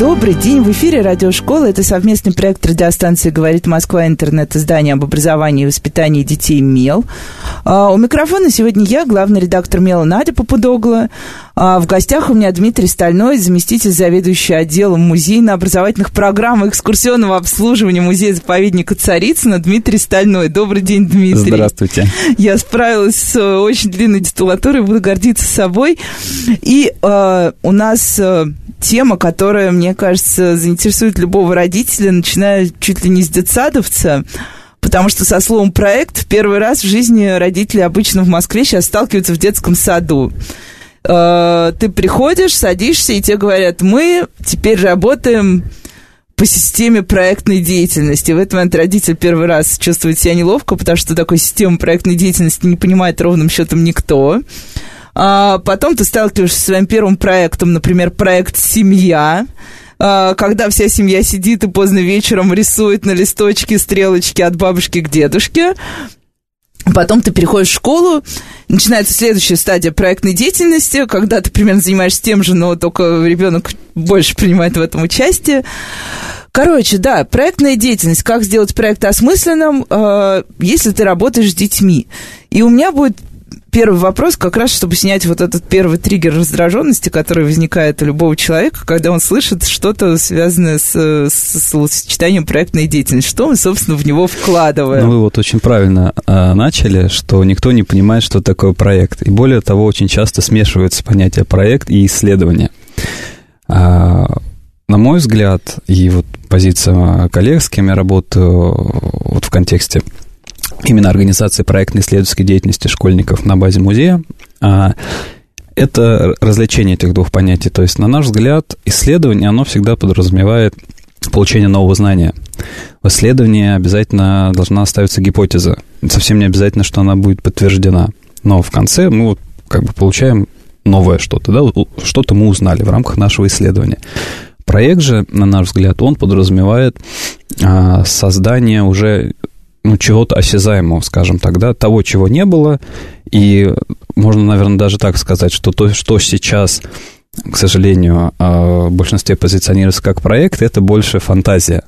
Добрый день, в эфире радиошкола. Это совместный проект радиостанции «Говорит Москва. Интернет. Издание об образовании и воспитании детей МЕЛ». А, у микрофона сегодня я, главный редактор МЕЛа Надя Попудогла. А, в гостях у меня Дмитрий Стальной, заместитель заведующий отделом музейно-образовательных программ и экскурсионного обслуживания музея-заповедника Царицына Дмитрий Стальной. Добрый день, Дмитрий. Здравствуйте. Я справилась с э, очень длинной титулатурой, буду гордиться собой. И э, у нас э, тема, которая, мне кажется, заинтересует любого родителя, начиная чуть ли не с детсадовца, потому что со словом «проект» в первый раз в жизни родители обычно в Москве сейчас сталкиваются в детском саду. Э, ты приходишь, садишься, и тебе говорят, мы теперь работаем по системе проектной деятельности. В этот момент родитель первый раз чувствует себя неловко, потому что такой системы проектной деятельности не понимает ровным счетом никто. А потом ты сталкиваешься со своим первым проектом, например, проект «Семья», а, когда вся семья сидит и поздно вечером рисует на листочке стрелочки от бабушки к дедушке. Потом ты переходишь в школу, начинается следующая стадия проектной деятельности, когда ты примерно занимаешься тем же, но только ребенок больше принимает в этом участие. Короче, да, проектная деятельность. Как сделать проект осмысленным, э, если ты работаешь с детьми. И у меня будет первый вопрос, как раз чтобы снять вот этот первый триггер раздраженности, который возникает у любого человека, когда он слышит что-то связанное с, с, сочетанием проектной деятельности. Что мы, собственно, в него вкладываем? Ну, вы вот очень правильно э, начали, что никто не понимает, что такое проект. И более того, очень часто смешиваются понятия проект и исследование. А, на мой взгляд, и вот позиция коллег, с кем я работаю вот в контексте именно организации проектной исследовательской деятельности школьников на базе музея. А, это развлечение этих двух понятий. То есть, на наш взгляд, исследование, оно всегда подразумевает получение нового знания. В исследовании обязательно должна ставиться гипотеза. Совсем не обязательно, что она будет подтверждена. Но в конце мы вот как бы получаем новое что-то, да, что-то мы узнали в рамках нашего исследования. Проект же, на наш взгляд, он подразумевает а, создание уже ну, чего-то осязаемого, скажем так, да, того, чего не было, и можно, наверное, даже так сказать, что то, что сейчас, к сожалению, а, в большинстве позиционируется как проект, это больше фантазия.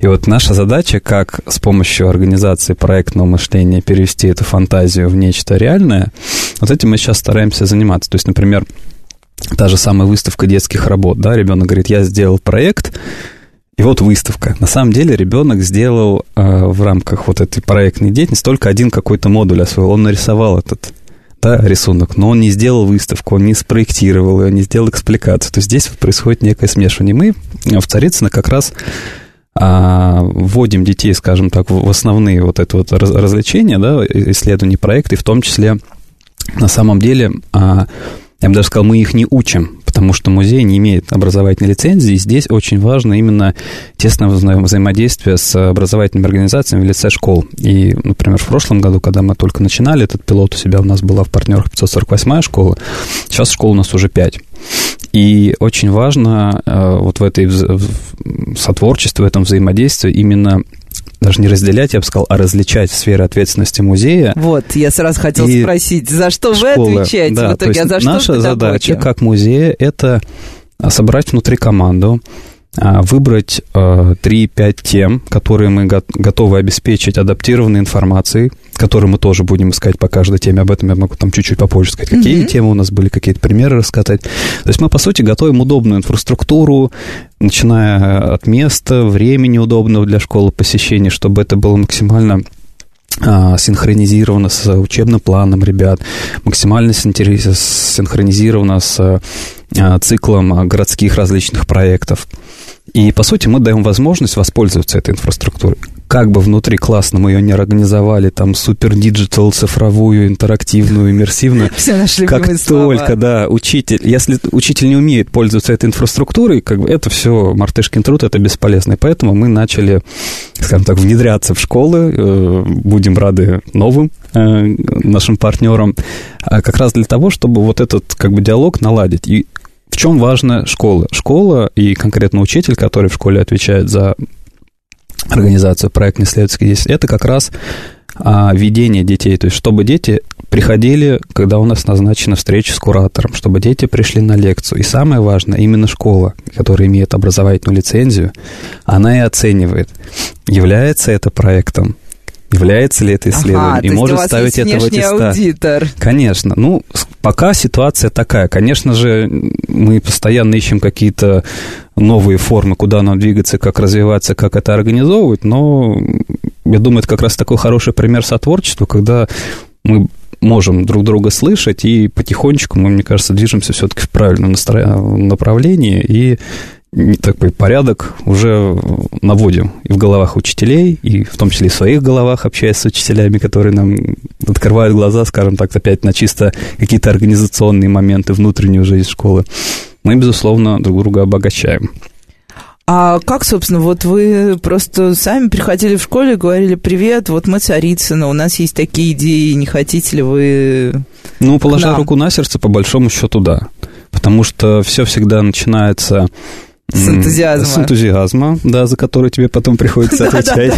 И вот наша задача, как с помощью организации проектного мышления перевести эту фантазию в нечто реальное, вот этим мы сейчас стараемся заниматься. То есть, например, та же самая выставка детских работ, да, ребенок говорит, я сделал проект, и вот выставка. На самом деле ребенок сделал э, в рамках вот этой проектной деятельности только один какой-то модуль освоил. Он нарисовал этот да, рисунок, но он не сделал выставку, он не спроектировал ее, не сделал экспликацию. То есть здесь происходит некое смешивание. Мы в Царицыно как раз а, вводим детей, скажем так, в основные вот это вот развлечения, да, исследования проекты, в том числе на самом деле, а, я бы даже сказал, мы их не учим, потому что музей не имеет образовательной лицензии. И здесь очень важно именно тесное вза взаимодействие с образовательными организациями в лице школ. И, например, в прошлом году, когда мы только начинали этот пилот, у себя у нас была в партнерах 548 школа, сейчас школ у нас уже 5. И очень важно э, вот в этой в сотворчестве, в этом взаимодействии именно даже не разделять, я бы сказал, а различать сферы ответственности музея. Вот, я сразу хотел спросить, за что школы. вы отвечаете да, в итоге, то а за что Наша задача как музея – это собрать внутри команду, а, выбрать 3-5 а, тем, которые мы готовы обеспечить адаптированной информацией, которую мы тоже будем искать по каждой теме. Об этом я могу там чуть-чуть попозже сказать, какие mm-hmm. темы у нас были, какие-то примеры рассказать. То есть мы, по сути, готовим удобную инфраструктуру, начиная от места, времени удобного для школы посещения, чтобы это было максимально а, синхронизировано с учебным планом ребят, максимально синхронизировано с циклом городских различных проектов. И, по сути, мы даем возможность воспользоваться этой инфраструктурой. Как бы внутри классно мы ее не организовали, там, супер digital, цифровую, интерактивную, иммерсивную. Все нашли Как только, да, учитель, если учитель не умеет пользоваться этой инфраструктурой, как бы это все мартышкин труд, это бесполезно. И поэтому мы начали, скажем так, внедряться в школы, э, будем рады новым э, нашим партнерам, а как раз для того, чтобы вот этот, как бы, диалог наладить. И в чем важна школа? Школа и конкретно учитель, который в школе отвечает за организацию проектно-исследовательской деятельности, это как раз а, ведение детей, то есть чтобы дети приходили, когда у нас назначена встреча с куратором, чтобы дети пришли на лекцию. И самое важное, именно школа, которая имеет образовательную лицензию, она и оценивает, является это проектом является ли это исследование, ага, и может ставить это в аттестат. аудитор. Конечно. Ну, пока ситуация такая. Конечно же, мы постоянно ищем какие-то новые формы, куда нам двигаться, как развиваться, как это организовывать, но я думаю, это как раз такой хороший пример сотворчества, когда мы можем друг друга слышать, и потихонечку мы, мне кажется, движемся все-таки в правильном направлении, и такой порядок уже наводим и в головах учителей, и в том числе и в своих головах, общаясь с учителями, которые нам открывают глаза, скажем так, опять на чисто какие-то организационные моменты, внутреннюю жизнь школы. Мы, безусловно, друг друга обогащаем. А как, собственно, вот вы просто сами приходили в школе, говорили, привет, вот мы Царицыно, у нас есть такие идеи, не хотите ли вы Ну, положа руку на сердце, по большому счету, да. Потому что все всегда начинается с энтузиазма. С энтузиазма, да, за который тебе потом приходится отвечать.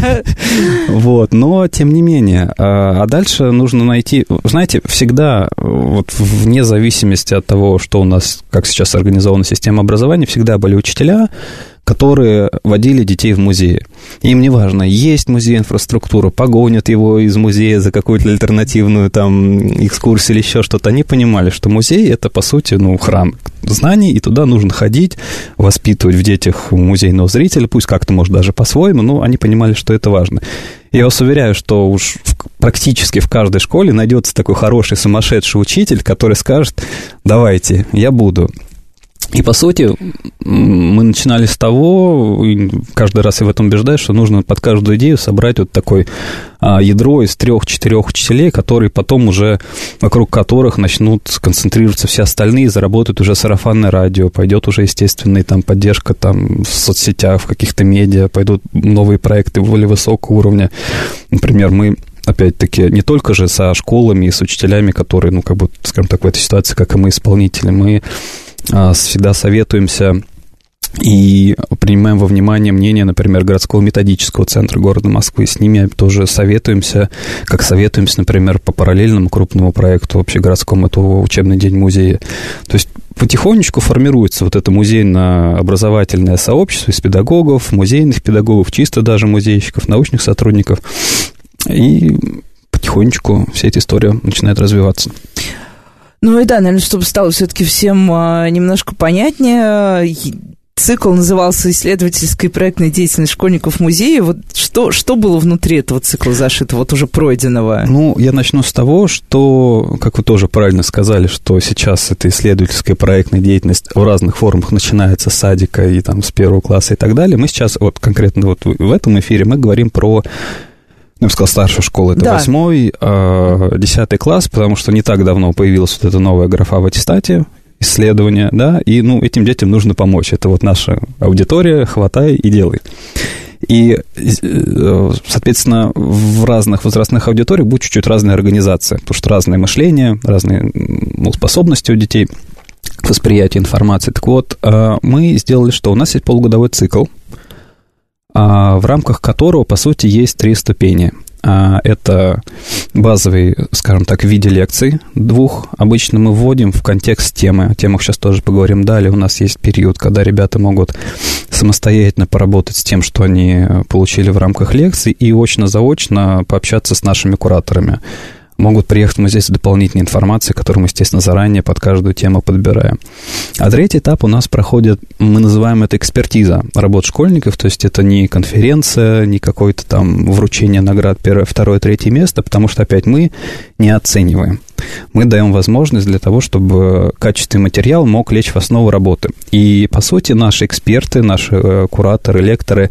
Вот, но тем не менее. А, а дальше нужно найти... Знаете, всегда, вот вне зависимости от того, что у нас, как сейчас организована система образования, всегда были учителя, которые водили детей в музеи. Им не важно, есть музей инфраструктура, погонят его из музея за какую-то альтернативную там экскурсию или еще что-то. Они понимали, что музей это, по сути, ну, храм знаний, и туда нужно ходить, воспитывать в детях музейного зрителя, пусть как-то, может, даже по-своему, но они понимали, что это важно. Я вас уверяю, что уж практически в каждой школе найдется такой хороший сумасшедший учитель, который скажет, давайте, я буду. И, по сути, мы начинали с того, каждый раз я в этом убеждаюсь, что нужно под каждую идею собрать вот такое а, ядро из трех-четырех учителей, которые потом уже, вокруг которых начнут концентрироваться все остальные, заработают уже сарафанное радио, пойдет уже, естественная там поддержка там в соцсетях, в каких-то медиа, пойдут новые проекты более высокого уровня. Например, мы опять-таки, не только же со школами и с учителями, которые, ну, как бы, скажем так, в этой ситуации, как и мы, исполнители, мы всегда советуемся и принимаем во внимание мнение, например, городского методического центра города Москвы. С ними тоже советуемся, как советуемся, например, по параллельному крупному проекту общегородскому, это учебный день музея. То есть потихонечку формируется вот это музейно-образовательное сообщество из педагогов, музейных педагогов, чисто даже музейщиков, научных сотрудников. И потихонечку вся эта история начинает развиваться. Ну и да, наверное, чтобы стало все-таки всем а, немножко понятнее, цикл назывался «Исследовательская и проектная деятельность школьников музея». Вот что, что было внутри этого цикла зашито, вот уже пройденного? Ну, я начну с того, что, как вы тоже правильно сказали, что сейчас эта исследовательская проектная деятельность в разных формах начинается с садика и там с первого класса и так далее. Мы сейчас, вот конкретно вот в этом эфире, мы говорим про я бы сказал, старшая школа, это восьмой, а, десятый класс, потому что не так давно появилась вот эта новая графа в аттестате, исследования, да, и, ну, этим детям нужно помочь. Это вот наша аудитория, хватай и делай. И, э, соответственно, в разных возрастных аудиториях будет чуть-чуть разная организация, потому что разное мышление, разные ну, способности у детей к восприятию информации. Так вот, а, мы сделали что? У нас есть полугодовой цикл, в рамках которого, по сути, есть три ступени. А, это базовый, скажем так, в виде лекций двух. Обычно мы вводим в контекст темы. О темах сейчас тоже поговорим далее. У нас есть период, когда ребята могут самостоятельно поработать с тем, что они получили в рамках лекций, и очно-заочно пообщаться с нашими кураторами могут приехать в музей с дополнительной информацией, которую мы, естественно, заранее под каждую тему подбираем. А третий этап у нас проходит, мы называем это экспертиза работ школьников, то есть это не конференция, не какое-то там вручение наград первое, второе, третье место, потому что опять мы не оцениваем. Мы даем возможность для того, чтобы качественный материал мог лечь в основу работы. И, по сути, наши эксперты, наши э, кураторы, лекторы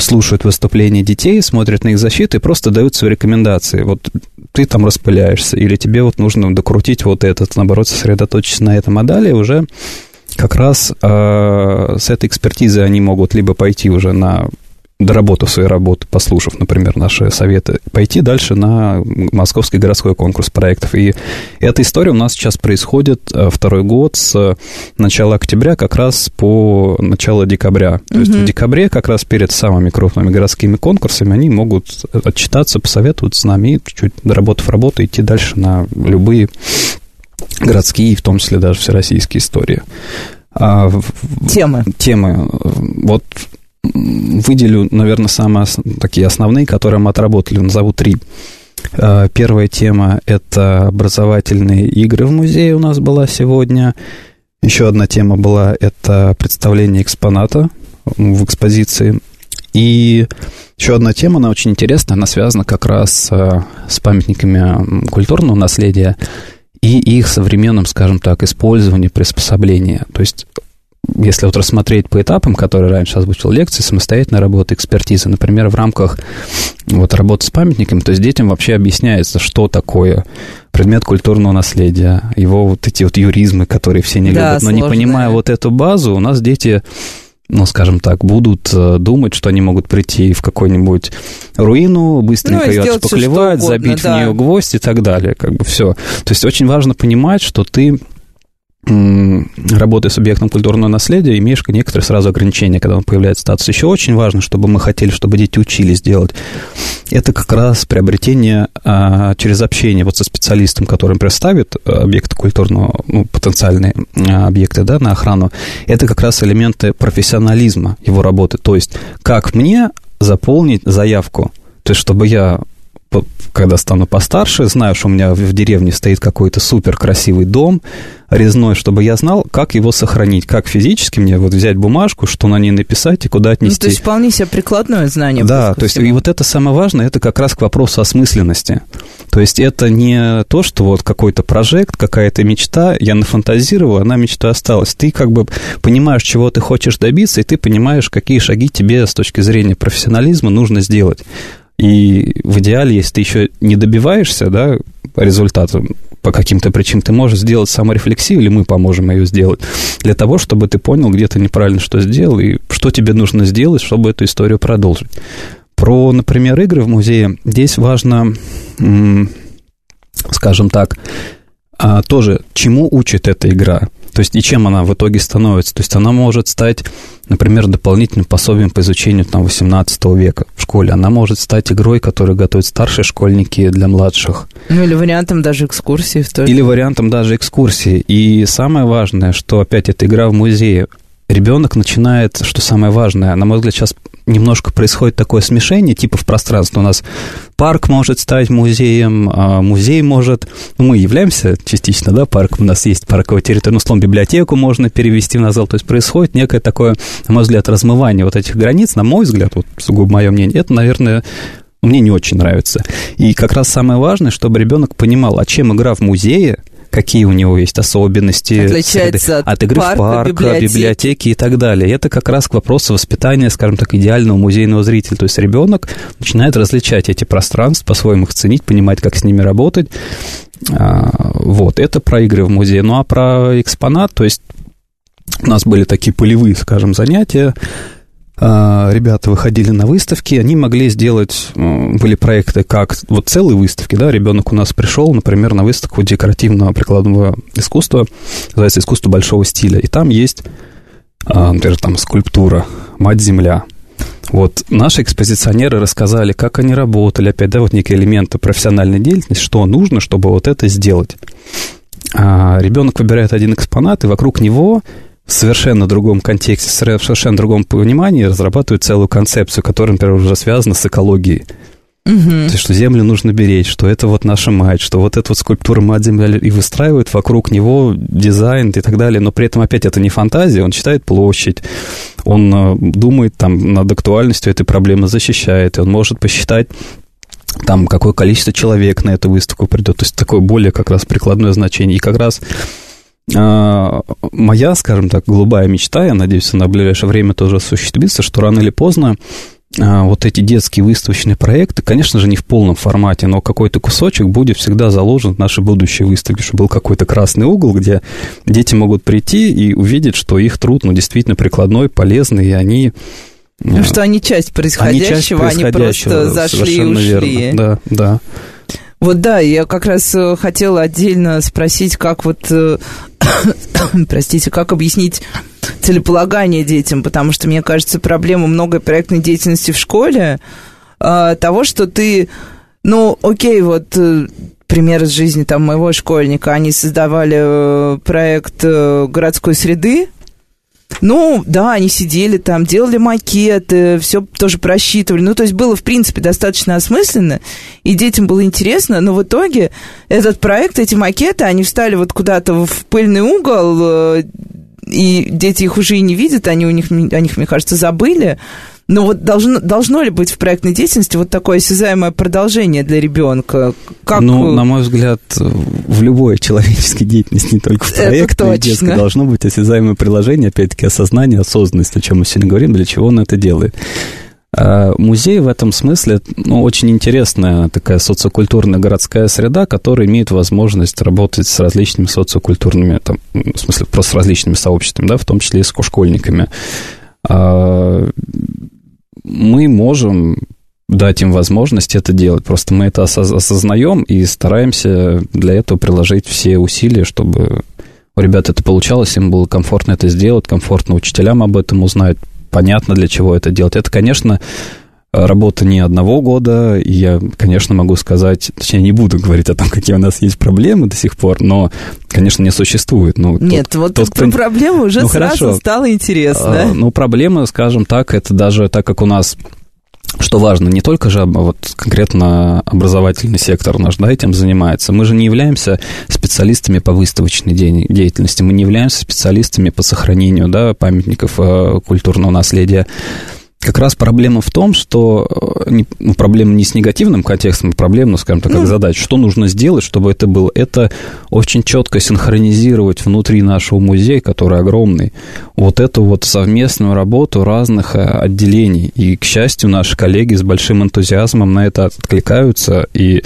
слушают выступления детей, смотрят на их защиту и просто дают свои рекомендации. Вот ты там распыляешься, или тебе вот нужно докрутить вот этот, наоборот, сосредоточиться на этом, а далее уже как раз э, с этой экспертизой они могут либо пойти уже на доработав своей работы, послушав, например, наши советы, пойти дальше на Московский городской конкурс проектов. И эта история у нас сейчас происходит э, второй год с начала октября как раз по начало декабря. То mm есть в декабре как раз перед самыми крупными городскими конкурсами они могут отчитаться, посоветоваться с нами и чуть-чуть доработав работу, идти дальше на любые городские, в том числе даже всероссийские истории. А, темы. Темы. Вот выделю, наверное, самые такие основные, которые мы отработали. Назову три. А, первая тема – это образовательные игры в музее у нас была сегодня. Еще одна тема была – это представление экспоната в экспозиции. И еще одна тема, она очень интересная, она связана как раз а, с памятниками культурного наследия и их современным, скажем так, использованием, приспособления. То есть если вот рассмотреть по этапам, которые раньше озвучил лекции, самостоятельная работа, экспертиза, например, в рамках вот работы с памятниками, то есть детям вообще объясняется, что такое предмет культурного наследия, его вот эти вот юризмы, которые все не да, любят. Но сложные. не понимая вот эту базу, у нас дети ну, скажем так, будут э, думать, что они могут прийти в какую-нибудь руину, быстренько ну, ее отшпаклевать, забить да. в нее гвоздь и так далее, как бы все. То есть очень важно понимать, что ты работы с объектом культурного наследия, имеешь некоторые сразу ограничения, когда он появляется статус. Еще очень важно, чтобы мы хотели, чтобы дети учились делать, это как раз приобретение а, через общение вот со специалистом, который представит а, объекты культурного, ну, потенциальные а, объекты, да, на охрану. Это как раз элементы профессионализма его работы. То есть, как мне заполнить заявку, то есть, чтобы я когда стану постарше, знаю, что у меня в деревне стоит какой-то супер красивый дом резной, чтобы я знал, как его сохранить, как физически мне вот взять бумажку, что на ней написать и куда отнести. Ну, то есть вполне себе прикладное знание. Да, то есть и вот это самое важное, это как раз к вопросу осмысленности. То есть это не то, что вот какой-то прожект, какая-то мечта, я нафантазировал, она мечта осталась. Ты как бы понимаешь, чего ты хочешь добиться, и ты понимаешь, какие шаги тебе с точки зрения профессионализма нужно сделать. И в идеале, если ты еще не добиваешься да, результата по каким-то причинам, ты можешь сделать саморефлексию, или мы поможем ее сделать, для того, чтобы ты понял, где ты неправильно что сделал, и что тебе нужно сделать, чтобы эту историю продолжить. Про, например, игры в музее здесь важно, скажем так, а тоже чему учит эта игра. То есть и чем она в итоге становится? То есть она может стать, например, дополнительным пособием по изучению там, 18 века в школе. Она может стать игрой, которую готовят старшие школьники для младших. Ну или вариантом даже экскурсии. В той... Или вариантом даже экскурсии. И самое важное, что опять эта игра в музее. Ребенок начинает, что самое важное, на мой взгляд, сейчас немножко происходит такое смешение, типа в пространстве. У нас парк может стать музеем, а музей может... Ну, мы являемся частично, да, парком, у нас есть парковая территория, ну, словом, библиотеку можно перевести в зал, то есть происходит некое такое, на мой взгляд, размывание вот этих границ, на мой взгляд, вот сугубо мое мнение, это, наверное, мне не очень нравится. И как раз самое важное, чтобы ребенок понимал, а чем игра в музее какие у него есть особенности Отличается от, от игры парка, в парк, библиотеки. библиотеки и так далее. Это как раз к вопросу воспитания, скажем так, идеального музейного зрителя. То есть ребенок начинает различать эти пространства, по-своему их ценить, понимать, как с ними работать. А, вот, это про игры в музее. Ну а про экспонат, то есть у нас были такие полевые, скажем, занятия, ребята выходили на выставки, они могли сделать, были проекты как вот целые выставки, да, ребенок у нас пришел, например, на выставку декоративного прикладного искусства, называется «Искусство большого стиля», и там есть, а, например, там скульптура «Мать-Земля», вот наши экспозиционеры рассказали, как они работали, опять, да, вот некие элементы профессиональной деятельности, что нужно, чтобы вот это сделать. А ребенок выбирает один экспонат, и вокруг него в совершенно другом контексте, в совершенно другом понимании разрабатывают целую концепцию, которая, например, уже связана с экологией. Угу. То есть, что землю нужно беречь, что это вот наша мать, что вот эта вот скульптура мать земля, и выстраивают вокруг него дизайн и так далее, но при этом опять это не фантазия, он читает площадь, он э, думает там над актуальностью этой проблемы, защищает, и он может посчитать там какое количество человек на эту выставку придет, то есть такое более как раз прикладное значение. И как раз моя, скажем так, голубая мечта, я надеюсь, она в ближайшее время тоже осуществится, что рано или поздно а, вот эти детские выставочные проекты, конечно же, не в полном формате, но какой-то кусочек будет всегда заложен в наши будущие выставки, чтобы был какой-то красный угол, где дети могут прийти и увидеть, что их труд, ну, действительно прикладной, полезный, и они... Ну, что они часть происходящего, они, часть происходящего, они просто зашли и ушли. Верно. Да, да. Вот да, я как раз э, хотела отдельно спросить, как вот, э, простите, как объяснить целеполагание детям, потому что, мне кажется, проблема многой проектной деятельности в школе э, того, что ты, ну, окей, вот пример из жизни там моего школьника, они создавали проект городской среды, ну, да, они сидели там, делали макеты, все тоже просчитывали. Ну, то есть было, в принципе, достаточно осмысленно, и детям было интересно, но в итоге этот проект, эти макеты, они встали вот куда-то в пыльный угол, э, и дети их уже и не видят, они у них, о них, мне кажется, забыли. Но вот должно, должно ли быть в проектной деятельности вот такое осязаемое продолжение для ребенка? Как... Ну, на мой взгляд, в любой человеческой деятельности, не только в проектной детской, должно быть осязаемое приложение, опять-таки, осознание, осознанность, о чем мы сегодня говорим, для чего он это делает. А, музей в этом смысле ну, очень интересная такая социокультурная городская среда, которая имеет возможность работать с различными социокультурными, там, в смысле, просто с различными сообществами, да, в том числе и с школьниками. А, мы можем дать им возможность это делать. Просто мы это осознаем и стараемся для этого приложить все усилия, чтобы у ребят это получалось, им было комфортно это сделать, комфортно учителям об этом узнать, понятно, для чего это делать. Это, конечно, работа не одного года, и я, конечно, могу сказать, точнее, не буду говорить о том, какие у нас есть проблемы до сих пор, но, конечно, не существует. Ну, Нет, тот, вот тот, кто... проблема уже ну, сразу хорошо. стало интересно. А, ну, проблема, скажем так, это даже так как у нас что важно, не только же вот конкретно образовательный сектор наш, да, этим занимается. Мы же не являемся специалистами по выставочной деятельности, мы не являемся специалистами по сохранению, да, памятников э, культурного наследия как раз проблема в том, что э, ну, проблема не с негативным контекстом, а проблема, ну, скажем так, как ну, задача. Что нужно сделать, чтобы это было? Это очень четко синхронизировать внутри нашего музея, который огромный, вот эту вот совместную работу разных э, отделений. И, к счастью, наши коллеги с большим энтузиазмом на это откликаются и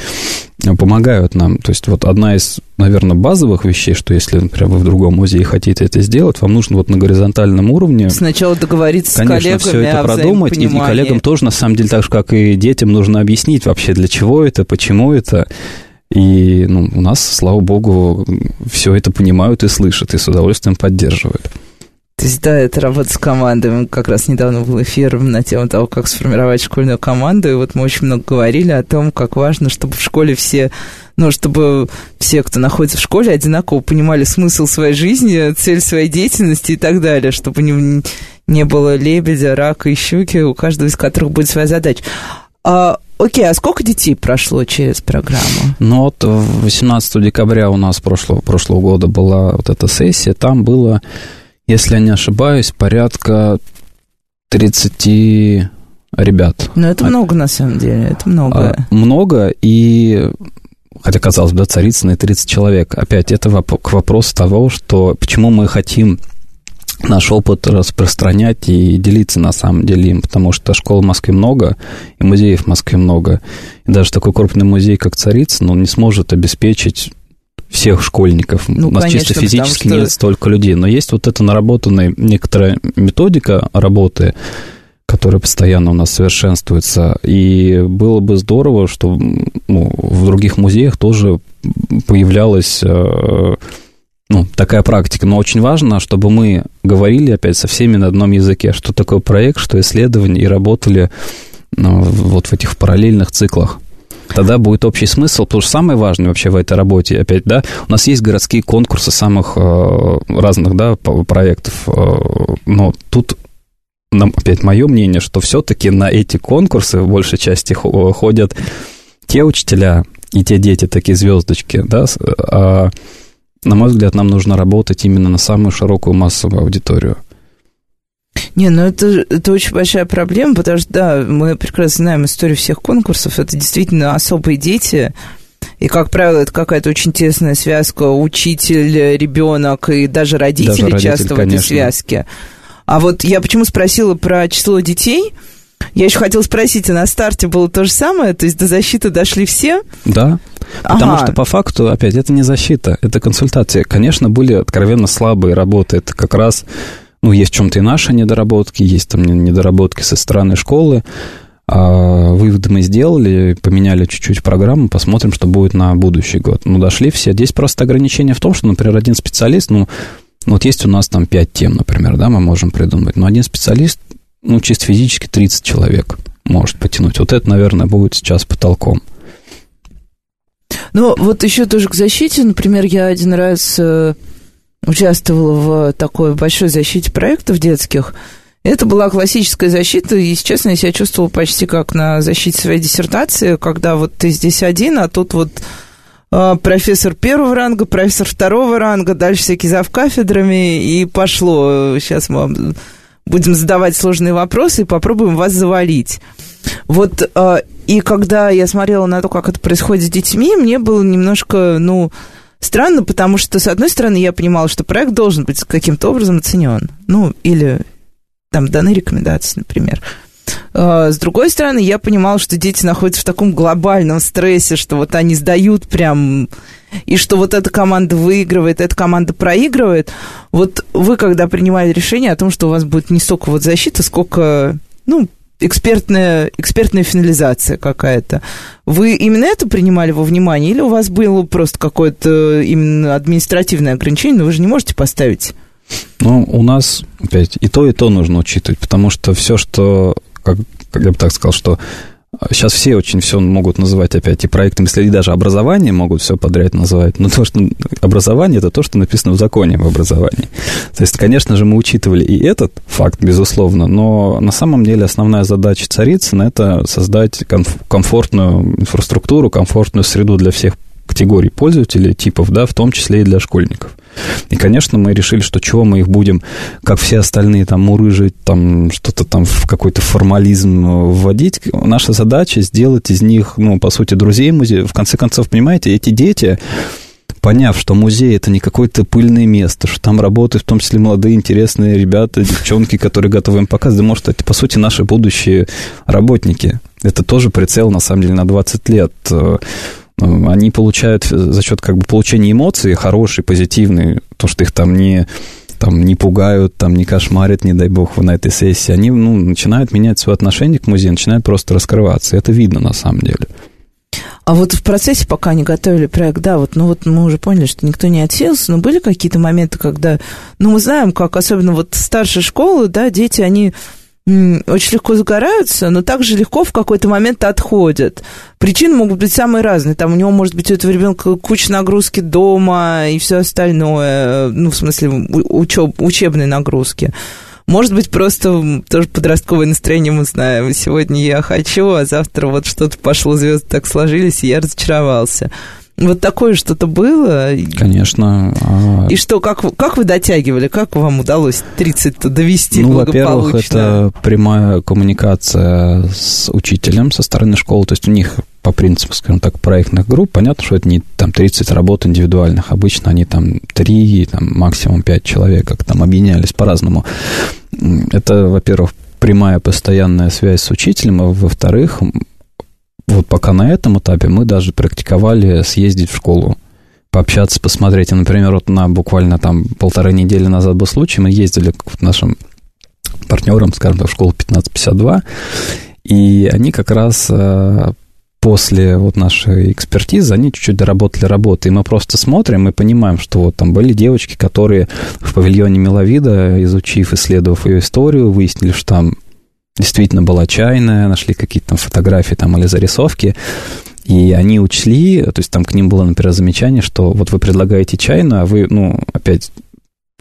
помогают нам. То есть вот одна из, наверное, базовых вещей, что если, например, вы в другом музее хотите это сделать, вам нужно вот на горизонтальном уровне... Сначала договориться конечно, с коллегами все это продумать, и, и коллегам тоже, на самом деле, так же, как и детям, нужно объяснить вообще, для чего это, почему это. И ну, у нас, слава богу, все это понимают и слышат, и с удовольствием поддерживают. То есть, да, это работа с командами. Как раз недавно был эфир на тему того, как сформировать школьную команду. И вот мы очень много говорили о том, как важно, чтобы в школе все, ну, чтобы все, кто находится в школе, одинаково понимали смысл своей жизни, цель своей деятельности и так далее, чтобы не, не было лебедя, рака и щуки, у каждого из которых будет своя задача. А, окей, а сколько детей прошло через программу? Ну, вот 18 декабря у нас прошлого, прошлого года была вот эта сессия, там было если я не ошибаюсь, порядка 30 ребят. Ну, это а, много, на самом деле, это много. А, много, и хотя, казалось бы, да, Царицына и 30 человек. Опять, это воп- к вопросу того, что почему мы хотим наш опыт распространять и делиться на самом деле им, потому что школ в Москве много, и музеев в Москве много. И даже такой крупный музей, как Царицын, он не сможет обеспечить всех школьников. Ну, У нас конечно, чисто физически что... нет столько людей. Но есть вот эта наработанная некоторая методика работы, которая постоянно у нас совершенствуется. И было бы здорово, что ну, в других музеях тоже появлялась э, ну, такая практика. Но очень важно, чтобы мы говорили опять со всеми на одном языке, что такое проект, что исследование, и работали ну, вот в этих параллельных циклах. Тогда будет общий смысл, потому что самое важное вообще в этой работе, опять, да, у нас есть городские конкурсы самых э, разных, да, проектов, э, но тут опять мое мнение, что все-таки на эти конкурсы в большей части ходят те учителя и те дети, такие звездочки, да, а, на мой взгляд, нам нужно работать именно на самую широкую массовую аудиторию. Не, ну это, это очень большая проблема, потому что, да, мы прекрасно знаем историю всех конкурсов. Это действительно особые дети, и, как правило, это какая-то очень тесная связка учитель, ребенок и даже родители даже родитель, часто конечно. в этой связке. А вот я почему спросила про число детей, Я еще хотела спросить, а на старте было то же самое? То есть до защиты дошли все? Да. Потому ага. что по факту, опять, это не защита, это консультация. Конечно, были откровенно слабые работы. Это как раз, ну, есть в чем-то и наши недоработки, есть там недоработки со стороны школы. А выводы мы сделали, поменяли чуть-чуть программу, посмотрим, что будет на будущий год. Ну, дошли все. Здесь просто ограничение в том, что, например, один специалист, ну, вот есть у нас там пять тем, например, да, мы можем придумать, но один специалист, ну, чисто физически 30 человек может потянуть. Вот это, наверное, будет сейчас потолком. Ну, вот еще тоже к защите, например, я один раз э, участвовала в такой большой защите проектов детских, это была классическая защита, и, честно, я себя чувствовала почти как на защите своей диссертации, когда вот ты здесь один, а тут вот э, профессор первого ранга, профессор второго ранга, дальше всякие завкафедрами, и пошло. Сейчас мы будем задавать сложные вопросы и попробуем вас завалить. Вот, э, и когда я смотрела на то, как это происходит с детьми, мне было немножко, ну, странно, потому что, с одной стороны, я понимала, что проект должен быть каким-то образом оценен. Ну, или там даны рекомендации, например. А, с другой стороны, я понимала, что дети находятся в таком глобальном стрессе, что вот они сдают прям, и что вот эта команда выигрывает, эта команда проигрывает. Вот вы, когда принимали решение о том, что у вас будет не столько вот защита, сколько, ну, экспертная, экспертная финализация какая-то. Вы именно это принимали во внимание, или у вас было просто какое-то именно административное ограничение, но вы же не можете поставить ну, у нас, опять, и то, и то нужно учитывать, потому что все, что, как, как я бы так сказал, что Сейчас все очень все могут называть опять и проектами, если даже образование могут все подряд называть. Но то, что образование, это то, что написано в законе об образовании. То есть, конечно же, мы учитывали и этот факт, безусловно, но на самом деле основная задача Царицына – это создать комфортную инфраструктуру, комфортную среду для всех категорий пользователей, типов, да, в том числе и для школьников. И, конечно, мы решили, что чего мы их будем, как все остальные, там, мурыжить, там, что-то там в какой-то формализм вводить. Наша задача сделать из них, ну, по сути, друзей музея. В конце концов, понимаете, эти дети, поняв, что музей это не какое-то пыльное место, что там работают в том числе молодые, интересные ребята, девчонки, которые готовы им показывать, может, это, по сути, наши будущие работники. Это тоже прицел, на самом деле, на 20 лет они получают за счет как бы получения эмоций хороший, позитивный, то, что их там не там не пугают, там не кошмарят, не дай бог, на этой сессии, они ну, начинают менять свое отношение к музею, начинают просто раскрываться. Это видно на самом деле. А вот в процессе, пока они готовили проект, да, вот, ну вот мы уже поняли, что никто не отсеялся, но были какие-то моменты, когда, ну мы знаем, как особенно вот старшие школы, да, дети, они очень легко загораются, но также легко в какой-то момент отходят. Причины могут быть самые разные. Там у него может быть у этого ребенка куча нагрузки дома и все остальное, ну, в смысле, учеб, учебной нагрузки. Может быть, просто тоже подростковое настроение мы знаем. Сегодня я хочу, а завтра вот что-то пошло, звезды так сложились, и я разочаровался. Вот такое что-то было? Конечно. А и что, как, как вы дотягивали? Как вам удалось 30-то довести ну, во-первых, это прямая коммуникация с учителем со стороны школы. То есть у них по принципу, скажем так, проектных групп, понятно, что это не там 30 работ индивидуальных, обычно они там 3, там, максимум 5 человек, как там объединялись по-разному. Это, во-первых, прямая постоянная связь с учителем, а во-вторых, вот пока на этом этапе мы даже практиковали съездить в школу, пообщаться, посмотреть. И, например, вот на буквально там полторы недели назад был случай, мы ездили к нашим партнерам, скажем так, в школу 1552, и они как раз э, после вот нашей экспертизы, они чуть-чуть доработали работу, и мы просто смотрим и понимаем, что вот там были девочки, которые в павильоне Миловида, изучив, исследовав ее историю, выяснили, что там действительно была чайная, нашли какие-то там фотографии там или зарисовки, и они учли, то есть там к ним было, например, замечание, что вот вы предлагаете чайную, а вы, ну, опять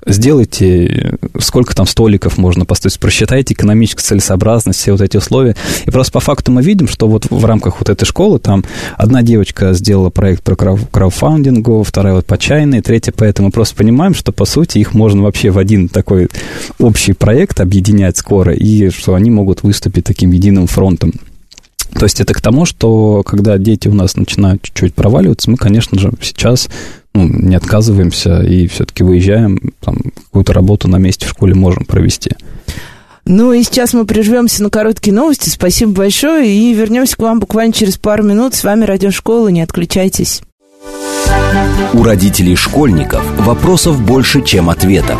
сделайте, сколько там столиков можно поставить, просчитайте экономическую целесообразность, все вот эти условия. И просто по факту мы видим, что вот в рамках вот этой школы там одна девочка сделала проект про краудфандингу, вторая вот по чайной, третья по этому. Мы просто понимаем, что по сути их можно вообще в один такой общий проект объединять скоро, и что они могут выступить таким единым фронтом. То есть это к тому, что когда дети у нас начинают чуть-чуть проваливаться, мы, конечно же, сейчас ну, не отказываемся и все-таки выезжаем, там, какую-то работу на месте в школе можем провести. Ну и сейчас мы прервемся на короткие новости. Спасибо большое. И вернемся к вам буквально через пару минут. С вами Радиошкола. Не отключайтесь. У родителей школьников вопросов больше, чем ответов.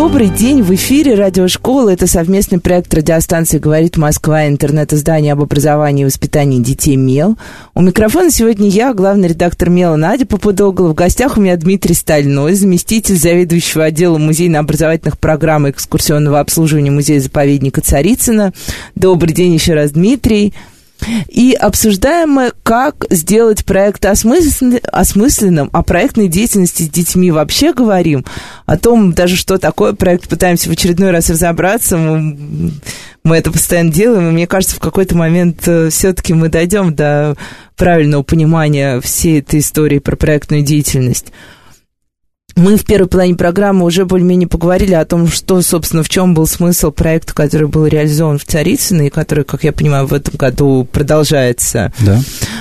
Добрый день, в эфире Радиошкола. Это совместный проект радиостанции «Говорит Москва», интернет-издание об образовании и воспитании детей «Мел». У микрофона сегодня я, главный редактор «Мела» Надя Попудогла. В гостях у меня Дмитрий Стальной, заместитель заведующего отдела музейно-образовательных программ и экскурсионного обслуживания музея-заповедника Царицына. Добрый день еще раз, Дмитрий. И обсуждаем мы, как сделать проект осмыслен... осмысленным, о проектной деятельности с детьми вообще говорим, о том даже, что такое проект, пытаемся в очередной раз разобраться, мы, мы это постоянно делаем, и мне кажется, в какой-то момент э, все-таки мы дойдем до правильного понимания всей этой истории про проектную деятельность. Мы в первой половине программы уже более-менее поговорили о том, что, собственно, в чем был смысл проекта, который был реализован в Царицыно, и который, как я понимаю, в этом году продолжается. Да.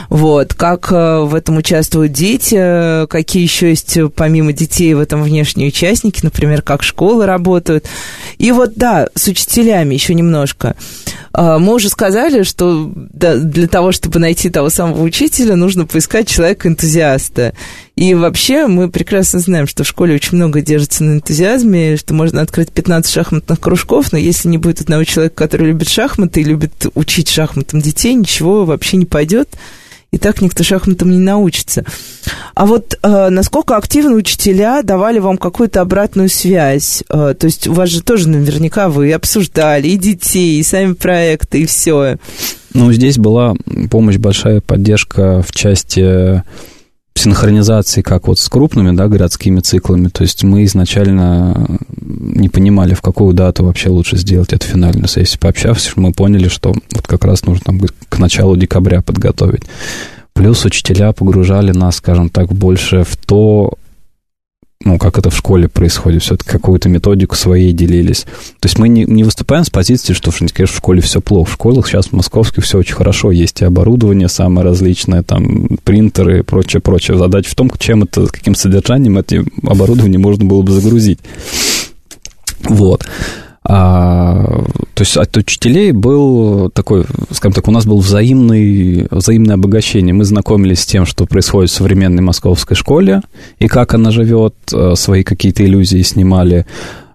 Вот. Как э, в этом участвуют дети, какие еще есть, помимо детей, в этом внешние участники, например, как школы работают. И вот, да, с учителями еще немножко. Э, мы уже сказали, что для того, чтобы найти того самого учителя, нужно поискать человека-энтузиаста. И вообще мы прекрасно знаем, что в школе очень много держится на энтузиазме, что можно открыть 15 шахматных кружков, но если не будет одного человека, который любит шахматы и любит учить шахматам детей, ничего вообще не пойдет и так никто шахматам не научится. А вот э, насколько активно учителя давали вам какую-то обратную связь? Э, то есть у вас же тоже наверняка вы обсуждали и детей, и сами проекты, и все. Ну, здесь была помощь, большая поддержка в части синхронизации, как вот с крупными, да, городскими циклами. То есть мы изначально не понимали, в какую дату вообще лучше сделать эту финальную сессию. Пообщавшись, мы поняли, что вот как раз нужно там, к началу декабря подготовить. Плюс учителя погружали нас, скажем так, больше в то, ну, как это в школе происходит, все-таки какую-то методику своей делились. То есть мы не, не выступаем с позиции, что, конечно, в школе все плохо. В школах сейчас в московских все очень хорошо. Есть и оборудование самое различное, там, принтеры и прочее, прочее. Задача в том, чем это, каким содержанием это оборудование можно было бы загрузить. Вот. А, то есть от учителей был такой, скажем так, у нас был взаимный, взаимное обогащение. Мы знакомились с тем, что происходит в современной московской школе, и как она живет, э, свои какие-то иллюзии снимали.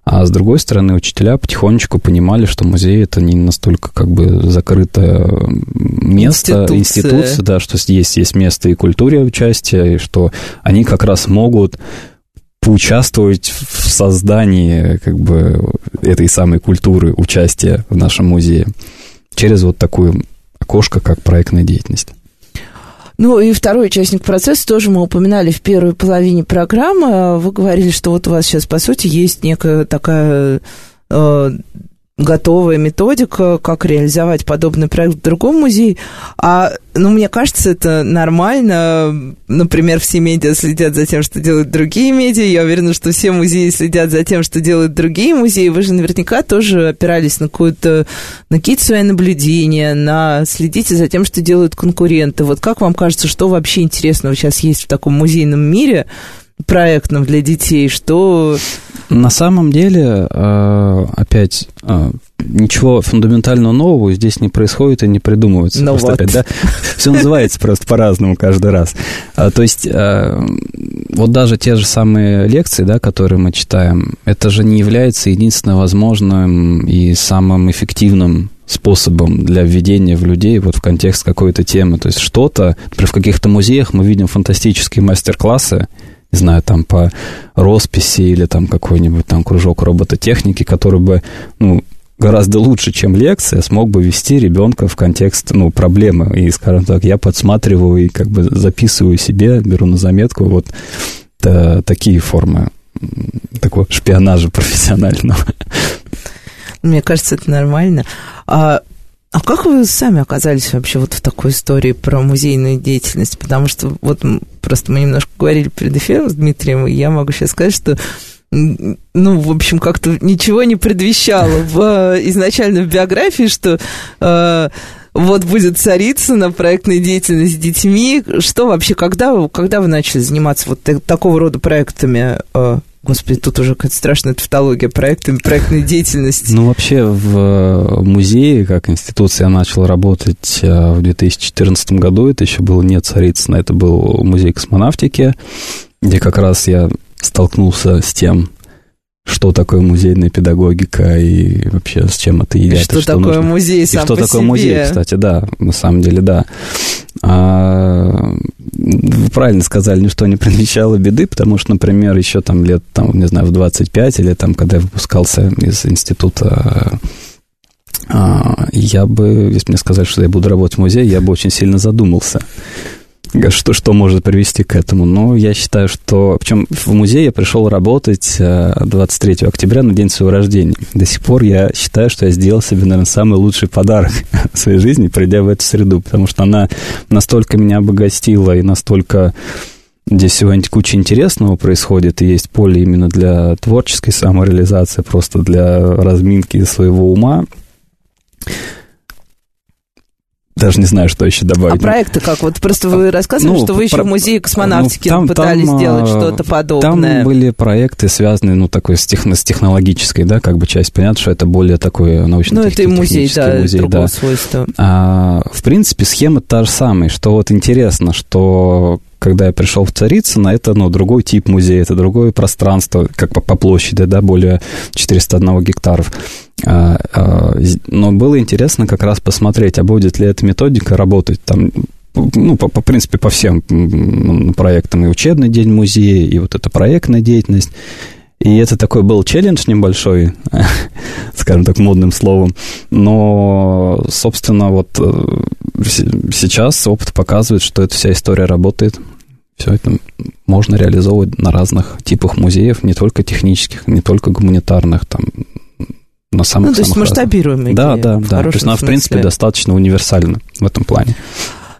А с другой стороны, учителя потихонечку понимали, что музей это не настолько как бы закрытое место, институция, институция да, что есть, есть место и культуре участия, и что они как раз могут поучаствовать в создании как бы этой самой культуры участия в нашем музее через вот такую окошко, как проектная деятельность. Ну и второй участник процесса тоже мы упоминали в первой половине программы. Вы говорили, что вот у вас сейчас, по сути, есть некая такая э, готовая методика, как реализовать подобный проект в другом музее. А, ну, мне кажется, это нормально. Например, все медиа следят за тем, что делают другие медиа. Я уверена, что все музеи следят за тем, что делают другие музеи. Вы же наверняка тоже опирались на какую-то, на какие-то свои наблюдения, на следите за тем, что делают конкуренты. Вот как вам кажется, что вообще интересного сейчас есть в таком музейном мире, проектном для детей, что... На самом деле, э, опять, э, ничего фундаментального нового здесь не происходит и не придумывается. Ну вот. опять, да? Все называется просто по-разному каждый раз. А, то есть, э, вот даже те же самые лекции, да, которые мы читаем, это же не является единственно возможным и самым эффективным способом для введения в людей вот в контекст какой-то темы. То есть что-то, например, в каких-то музеях мы видим фантастические мастер-классы, не знаю, там по росписи или там какой-нибудь там кружок робототехники, который бы, ну, гораздо лучше, чем лекция, смог бы вести ребенка в контекст, ну, проблемы. И, скажем так, я подсматриваю и как бы записываю себе, беру на заметку вот да, такие формы такого шпионажа профессионального. Мне кажется, это нормально. А а как вы сами оказались вообще вот в такой истории про музейную деятельность? Потому что вот просто мы немножко говорили перед эфиром с Дмитрием, и я могу сейчас сказать, что ну, в общем, как-то ничего не предвещало в, изначально в биографии, что э, вот будет царица на проектной деятельности с детьми. Что вообще, когда, когда вы начали заниматься вот такого рода проектами? Э, Господи, тут уже какая-то страшная тавтология проектами, проектной деятельности. Ну, вообще в музее, как институция, я начал работать э, в 2014 году. Это еще было не Царицыно, это был музей космонавтики, где как раз я столкнулся с тем, что такое музейная педагогика и вообще с чем это едят. И что, что такое нужно. музей сам И что такое себе. музей, кстати, да, на самом деле, да. А, вы правильно сказали, ничто не предвещало беды, потому что, например, еще там лет, там, не знаю, в 25 или там, когда я выпускался из института а, я бы, если мне сказали, что я буду работать в музее, я бы очень сильно задумался что, что может привести к этому. Но я считаю, что... Причем в музей я пришел работать 23 э, октября на день своего рождения. До сих пор я считаю, что я сделал себе, наверное, самый лучший подарок в своей жизни, придя в эту среду, потому что она настолько меня обогатила и настолько... Здесь сегодня куча интересного происходит, и есть поле именно для творческой самореализации, просто для разминки своего ума даже не знаю, что еще добавить. А проекты как? Вот просто вы рассказывали, ну, что вы еще про... в музее космонавтики ну, там, пытались там, сделать что-то подобное. Там были проекты, связанные, ну, такой с, техно, с технологической, да, как бы часть. Понятно, что это более такой научно Ну, это и музей, да, музей, другого да. свойства. А, в принципе, схема та же самая. Что вот интересно, что когда я пришел в Царицыно, это, ну, другой тип музея, это другое пространство, как по, по площади, да, более 401 гектаров. А, а, но было интересно как раз посмотреть, а будет ли эта методика работать там ну, по, по принципе, по всем проектам, и учебный день музея, и вот эта проектная деятельность. И это такой был челлендж небольшой, скажем так, модным словом. Но, собственно, вот э, сейчас опыт показывает, что эта вся история работает. Все это можно реализовывать на разных типах музеев, не только технических, не только гуманитарных, там, на самых Ну, то есть масштабируемые. Да, да, да. То есть она, в принципе, достаточно универсальна в этом плане.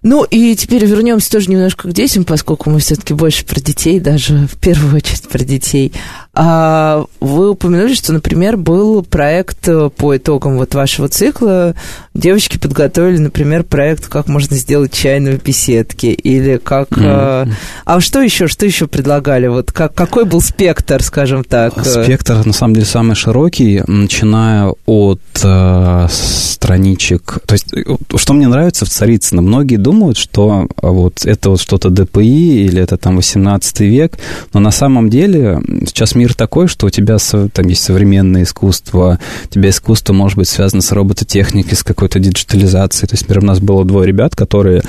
Ну и теперь вернемся тоже немножко к детям, поскольку мы все-таки больше про детей, даже в первую очередь про детей. А вы упомянули, что, например, был проект э, по итогам вот вашего цикла. Девочки подготовили, например, проект, как можно сделать чайные беседки, или как... Mm. А что еще, что еще предлагали? Вот как, какой был спектр, скажем так? Спектр, на самом деле, самый широкий, начиная от э, страничек... То есть, что мне нравится в Царицыно, многие думают, что вот это вот что-то ДПИ, или это там 18 век, но на самом деле сейчас мир такой, что у тебя там есть современное искусство, у тебя искусство может быть связано с робототехникой, с какой-то диджитализацией. То есть, например, у нас было двое ребят, которые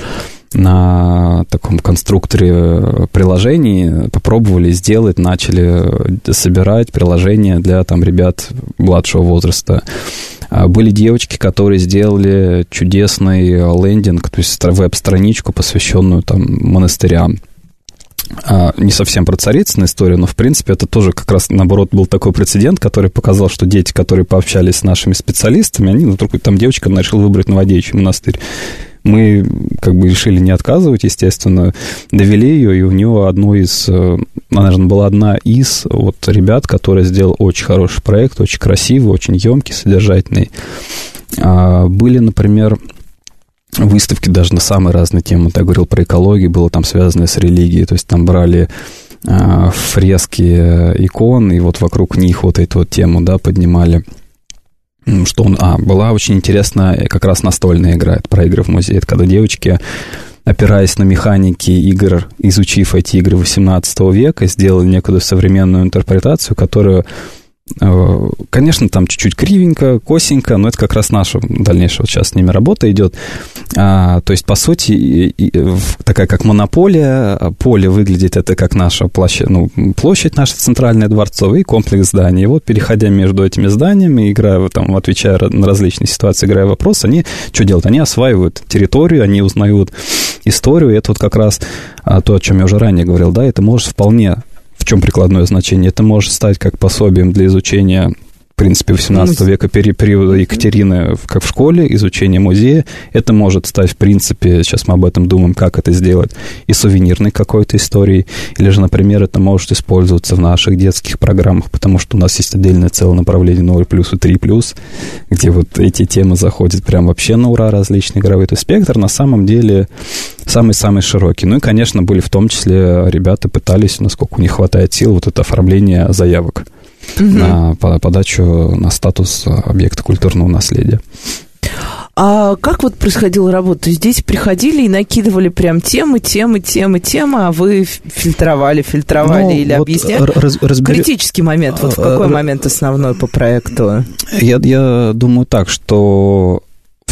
на таком конструкторе приложений попробовали сделать, начали собирать приложения для там ребят младшего возраста. А были девочки, которые сделали чудесный лендинг, то есть веб-страничку, посвященную там монастырям. А, не совсем про Царицыно историю, но, в принципе, это тоже как раз, наоборот, был такой прецедент, который показал, что дети, которые пообщались с нашими специалистами, они, ну, вдруг там девочка решила выбрать Новодевичий монастырь. Мы как бы решили не отказывать, естественно, довели ее, и у нее одно из, э, наверное, была одна из вот ребят, которая сделал очень хороший проект, очень красивый, очень емкий, содержательный. А, были, например, выставки даже на самые разные темы. Я говорил про экологию, было там связанное с религией. То есть там брали э, фрески икон, и вот вокруг них вот эту вот тему, да, поднимали. Что он... А, была очень интересная как раз настольная игра, это про игры в музее. Это когда девочки опираясь на механики игр, изучив эти игры 18 века, сделали некую современную интерпретацию, которую Э, конечно, там чуть-чуть кривенько, косенько, но это как раз наша дальнейшая сейчас с ними работа идет. А, то есть, по сути, такая как монополия, а поле выглядит это как наша площадь, ну, площадь наша центральная дворцовая и комплекс зданий. И вот, переходя между этими зданиями, играя, там, отвечая на различные ситуации, играя вопрос, они что делают? Они осваивают территорию, они узнают историю, и это вот как раз а, то, о чем я уже ранее говорил, да, это может вполне в чем прикладное значение? Это может стать как пособием для изучения в принципе, 18 века, периода Екатерины, как в школе, изучение музея. Это может стать, в принципе, сейчас мы об этом думаем, как это сделать, и сувенирной какой-то историей. Или же, например, это может использоваться в наших детских программах, потому что у нас есть отдельное целое направление 0 плюс и 3 плюс, где вот эти темы заходят прям вообще на ура различные игровые. То есть спектр на самом деле самый-самый широкий. Ну и, конечно, были в том числе ребята пытались, насколько у них хватает сил, вот это оформление заявок угу. на подачу на статус объекта культурного наследия. А как вот происходила работа? Здесь приходили и накидывали прям темы, темы, темы, темы, а вы фильтровали, фильтровали ну, или вот объясняли? Раз, разбер... Критический момент, вот в какой момент основной по проекту? Я, я думаю так, что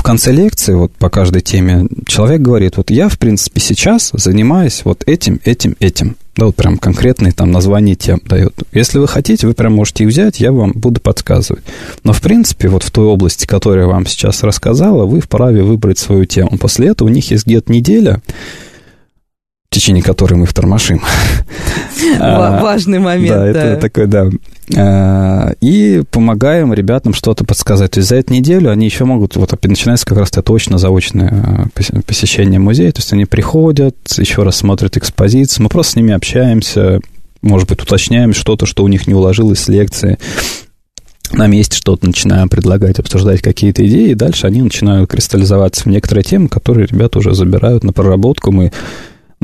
в конце лекции, вот по каждой теме, человек говорит, вот я, в принципе, сейчас занимаюсь вот этим, этим, этим. Да, вот прям конкретные там названия тем дает. Если вы хотите, вы прям можете их взять, я вам буду подсказывать. Но, в принципе, вот в той области, которую я вам сейчас рассказала, вы вправе выбрать свою тему. После этого у них есть где-то неделя, в течение которой мы их тормошим. А, важный момент. Да, это такой, да. А, и помогаем ребятам что-то подсказать. То есть за эту неделю они еще могут, вот начинается как раз это точно-заочное а, посещение музея. То есть они приходят, еще раз смотрят экспозиции, мы просто с ними общаемся, может быть, уточняем что-то, что у них не уложилось с лекции на месте что-то начинаем предлагать, обсуждать какие-то идеи, и дальше они начинают кристаллизоваться в некоторые темы, которые ребята уже забирают на проработку. Мы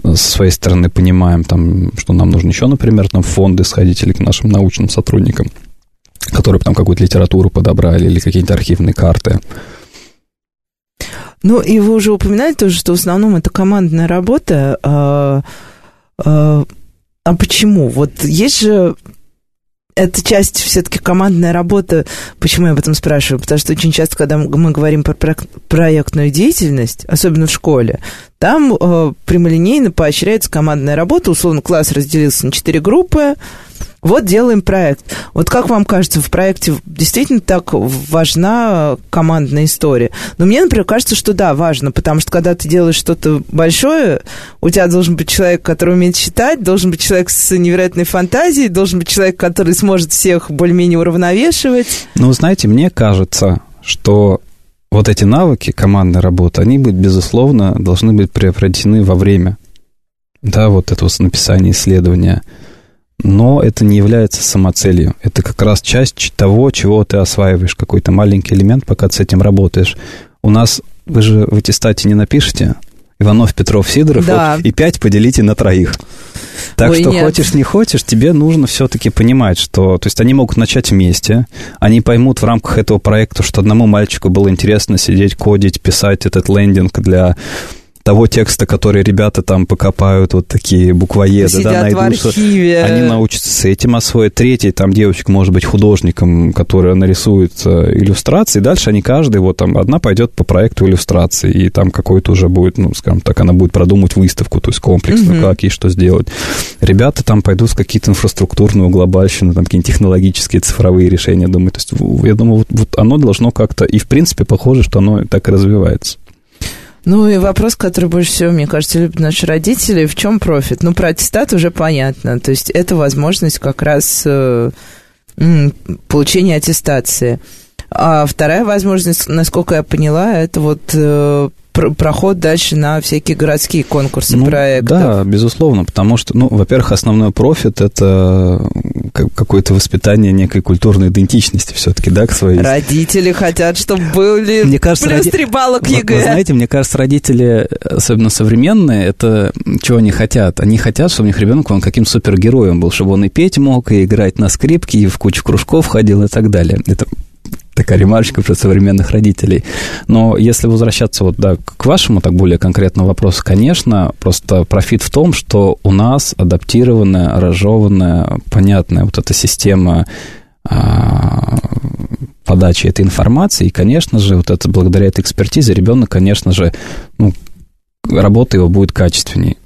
со своей стороны понимаем, там, что нам нужно еще, например, там, фонды сходить или к нашим научным сотрудникам, которые там какую-то литературу подобрали или какие-то архивные карты. Ну, и вы уже упоминали тоже, что в основном это командная работа. А, а, а почему? Вот есть же это часть все-таки командная работа. Почему я об этом спрашиваю? Потому что очень часто, когда мы говорим про проектную деятельность, особенно в школе, там э, прямолинейно поощряется командная работа. Условно, класс разделился на четыре группы, вот делаем проект. Вот как вам кажется, в проекте действительно так важна командная история? Но мне, например, кажется, что да, важно, потому что когда ты делаешь что-то большое, у тебя должен быть человек, который умеет считать, должен быть человек с невероятной фантазией, должен быть человек, который сможет всех более-менее уравновешивать. Ну, знаете, мне кажется, что вот эти навыки командной работы, они, быть, безусловно, должны быть приобретены во время. Да, вот это вот написание исследования – но это не является самоцелью. Это как раз часть того, чего ты осваиваешь, какой-то маленький элемент, пока ты с этим работаешь. У нас, вы же в аттестате не напишете, Иванов, Петров, Сидоров, да. вот, и пять поделите на троих. Так Ой, что нет. хочешь, не хочешь, тебе нужно все-таки понимать, что... То есть они могут начать вместе, они поймут в рамках этого проекта, что одному мальчику было интересно сидеть, кодить, писать этот лендинг для того текста, который ребята там покопают, вот такие буквоеды, да, найдут, в архиве. они научатся с этим освоить. Третий, там девочка может быть художником, которая нарисует иллюстрации. Дальше они каждый, вот там, одна пойдет по проекту иллюстрации, и там какой-то уже будет, ну, скажем так, она будет продумать выставку, то есть комплексно, угу. как и что сделать. Ребята там пойдут в какие-то инфраструктурную глобальщину, там какие-то технологические цифровые решения, думаю. То есть, я думаю, вот, вот оно должно как-то, и в принципе похоже, что оно так и развивается. Ну и вопрос, который больше всего, мне кажется, любят наши родители, в чем профит? Ну, про аттестат уже понятно. То есть это возможность как раз э, получения аттестации. А вторая возможность, насколько я поняла, это вот э, проход дальше на всякие городские конкурсы ну, проектов. Да, безусловно, потому что, ну, во-первых, основной профит – это какое-то воспитание некой культурной идентичности все-таки, да, к своей... Родители хотят, чтобы были мне кажется, плюс три балла к ЕГЭ. Вы знаете, мне кажется, родители, особенно современные, это чего они хотят? Они хотят, чтобы у них ребенок он каким супергероем был, чтобы он и петь мог, и играть на скрипке, и в кучу кружков ходил и так далее. Это такая ремарочка про современных родителей. Но если возвращаться вот, да, к вашему так более конкретному вопросу, конечно, просто профит в том, что у нас адаптированная, разжеванная, понятная вот эта система а, подачи этой информации, и, конечно же, вот это благодаря этой экспертизе ребенок, конечно же, ну, работа его будет качественнее.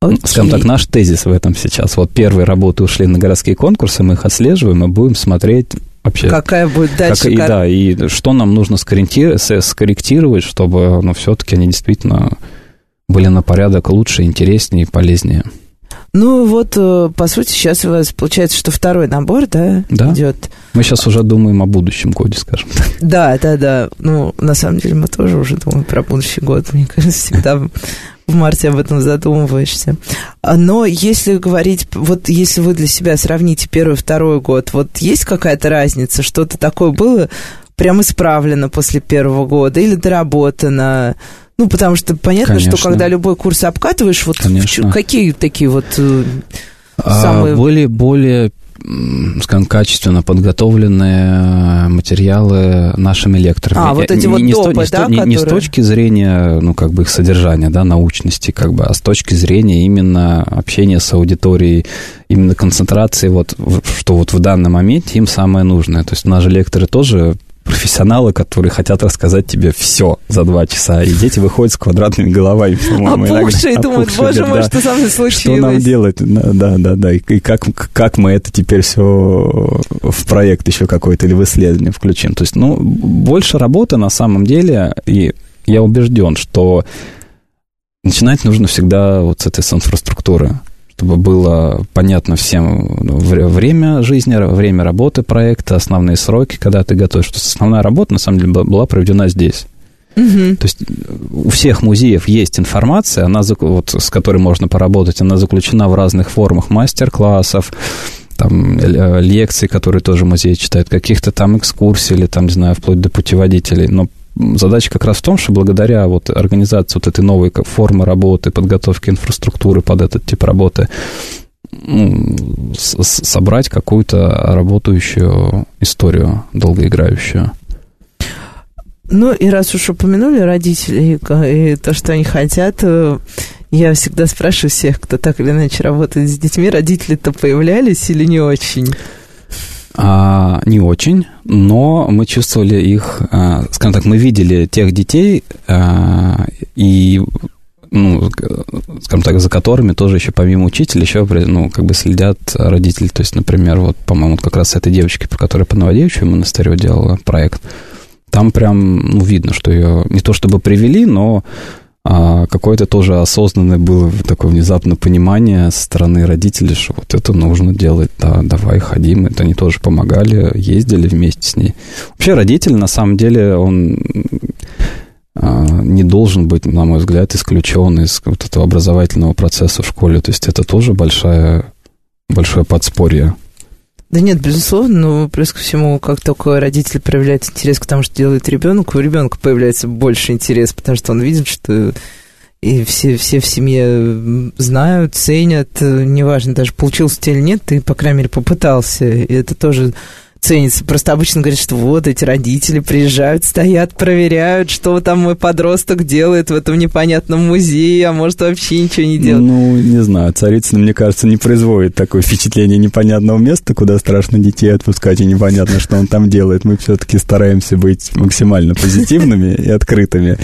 Okay. Скажем так, наш тезис в этом сейчас. Вот первые работы ушли на городские конкурсы, мы их отслеживаем и будем смотреть вообще... Какая будет дальше? Как, и, да, и что нам нужно скорректировать, чтобы ну, все-таки они действительно были на порядок лучше, интереснее и полезнее. Ну вот, э, по сути, сейчас у вас получается, что второй набор, да, да. идет. Мы сейчас уже думаем о будущем годе, скажем так. Да, да, да. Ну, на самом деле, мы тоже уже думаем про будущий год. Мне кажется, всегда в марте об этом задумываешься. А, но если говорить, вот если вы для себя сравните первый и второй год, вот есть какая-то разница, что-то такое было прям исправлено после первого года или доработано? Ну, потому что понятно, Конечно. что когда любой курс обкатываешь, вот Конечно. какие такие вот э, а, самые... Более, более скажем, качественно подготовленные материалы нашими лекторами. А, вот эти не, вот не, допы, не, да, не, которые... не с точки зрения, ну, как бы их содержания, да, научности, как бы, а с точки зрения именно общения с аудиторией, именно концентрации, вот, что вот в данном моменте им самое нужное. То есть наши лекторы тоже профессионалы, которые хотят рассказать тебе все за два часа, и дети выходят с квадратными головами, по-моему, Опухшие, иногда. думают, Опухшие, боже мой, да. что со мной случилось? Что нам делать? Да, да, да, и как, как мы это теперь все в проект еще какой-то или в исследование включим. То есть, ну, больше работы на самом деле, и я убежден, что начинать нужно всегда вот с этой с инфраструктуры чтобы было понятно всем ну, время жизни, время работы проекта, основные сроки, когда ты готовишь. Что основная работа, на самом деле, была проведена здесь. Угу. То есть у всех музеев есть информация, она, вот, с которой можно поработать, она заключена в разных формах мастер-классов, там, э, лекций, которые тоже музей читает, каких-то там экскурсий или там, не знаю, вплоть до путеводителей. Но задача как раз в том, что благодаря вот организации вот этой новой формы работы, подготовки инфраструктуры под этот тип работы, ну, собрать какую-то работающую историю, долгоиграющую. Ну, и раз уж упомянули родителей и то, что они хотят, э, я всегда спрашиваю всех, кто так или иначе работает с детьми, родители-то появлялись или не очень? А, не очень, но мы чувствовали их, а, скажем так, мы видели тех детей а, и ну, скажем так, за которыми тоже еще помимо учителя еще, ну, как бы следят родители. То есть, например, вот, по-моему, как раз этой девочки, про которую по Новодевичью монастырю делала проект, там прям, ну, видно, что ее не то чтобы привели, но а какое-то тоже осознанное было такое внезапное понимание со стороны родителей, что вот это нужно делать, да, давай ходим. Это они тоже помогали, ездили вместе с ней. Вообще родитель, на самом деле, он а, не должен быть, на мой взгляд, исключен из вот этого образовательного процесса в школе. То есть это тоже большая, большое подспорье да нет, безусловно, но плюс ко всему, как только родитель проявляет интерес к тому, что делает ребенок, у ребенка появляется больше интерес, потому что он видит, что и все, все в семье знают, ценят, неважно, даже получился тебе или нет, ты, по крайней мере, попытался. И это тоже ценится. Просто обычно говорят, что вот эти родители приезжают, стоят, проверяют, что там мой подросток делает в этом непонятном музее, а может вообще ничего не делает. Ну, не знаю, Царицына, мне кажется, не производит такое впечатление непонятного места, куда страшно детей отпускать, и непонятно, что он там делает. Мы все-таки стараемся быть максимально позитивными и открытыми.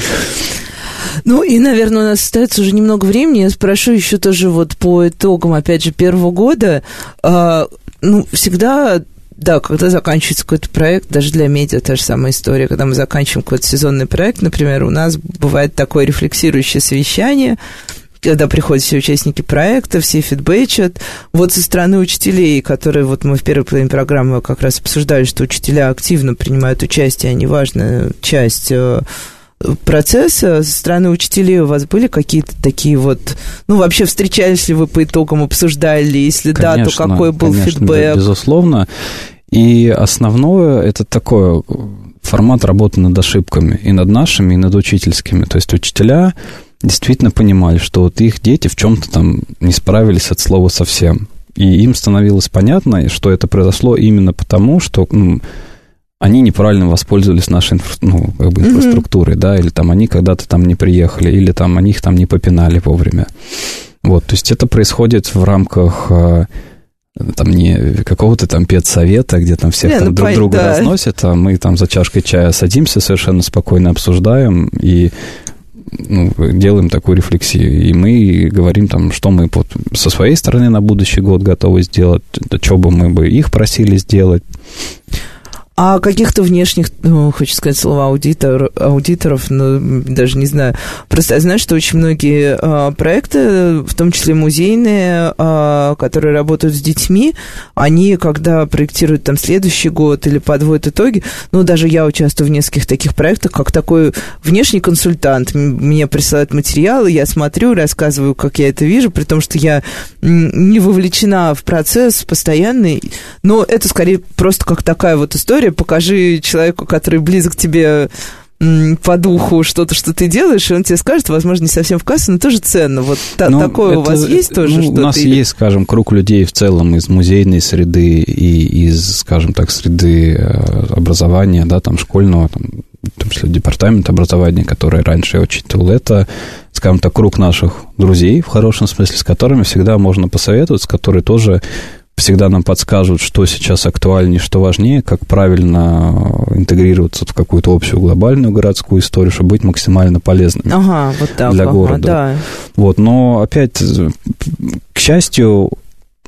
Ну и, наверное, у нас остается уже немного времени. Я спрошу еще тоже вот по итогам, опять же, первого года. А, ну, всегда да, когда заканчивается какой-то проект, даже для медиа та же самая история, когда мы заканчиваем какой-то сезонный проект, например, у нас бывает такое рефлексирующее совещание, когда приходят все участники проекта, все фидбэчат. Вот со стороны учителей, которые вот мы в первой половине программы как раз обсуждали, что учителя активно принимают участие, они важная часть э, процесса со стороны учителей у вас были какие-то такие вот, ну, вообще встречались ли вы по итогам, обсуждали, если конечно, да, то какой был конечно, фидбэк? безусловно. И основное это такое формат работы над ошибками и над нашими, и над учительскими. То есть учителя действительно понимали, что вот их дети в чем-то там не справились от слова совсем. И им становилось понятно, что это произошло именно потому, что ну, они неправильно воспользовались нашей ну, как бы инфраструктурой, mm-hmm. да, или там они когда-то там не приехали, или там они их там не попинали вовремя. Вот, то есть это происходит в рамках а, там не какого-то там педсовета, где там всех не, там ну, друг друга да. разносят, а мы там за чашкой чая садимся, совершенно спокойно обсуждаем и ну, делаем такую рефлексию. И мы говорим там, что мы вот со своей стороны на будущий год готовы сделать, что бы мы бы их просили сделать. А каких-то внешних, ну, хочу сказать слово аудитор, аудиторов, ну, даже не знаю. Просто я знаю, что очень многие а, проекты, в том числе музейные, а, которые работают с детьми, они, когда проектируют там следующий год или подводят итоги, ну, даже я участвую в нескольких таких проектах, как такой внешний консультант. Мне присылают материалы, я смотрю, рассказываю, как я это вижу, при том, что я не вовлечена в процесс постоянный, но это скорее просто как такая вот история, история, покажи человеку, который близок к тебе по духу что-то, что ты делаешь, и он тебе скажет, возможно, не совсем в кассу, но тоже ценно. Вот та, ну, такое это, у вас есть тоже? Ну, у нас или... есть, скажем, круг людей в целом из музейной среды и из, скажем так, среды э, образования, да, там, школьного, там, в том числе департамент образования, который раньше я учитывал, это, скажем так, круг наших друзей, в хорошем смысле, с которыми всегда можно посоветоваться, которые тоже всегда нам подскажут, что сейчас актуальнее, что важнее, как правильно интегрироваться в какую-то общую глобальную городскую историю, чтобы быть максимально полезным ага, вот так, для ага, города. Да. Вот, но опять, к счастью,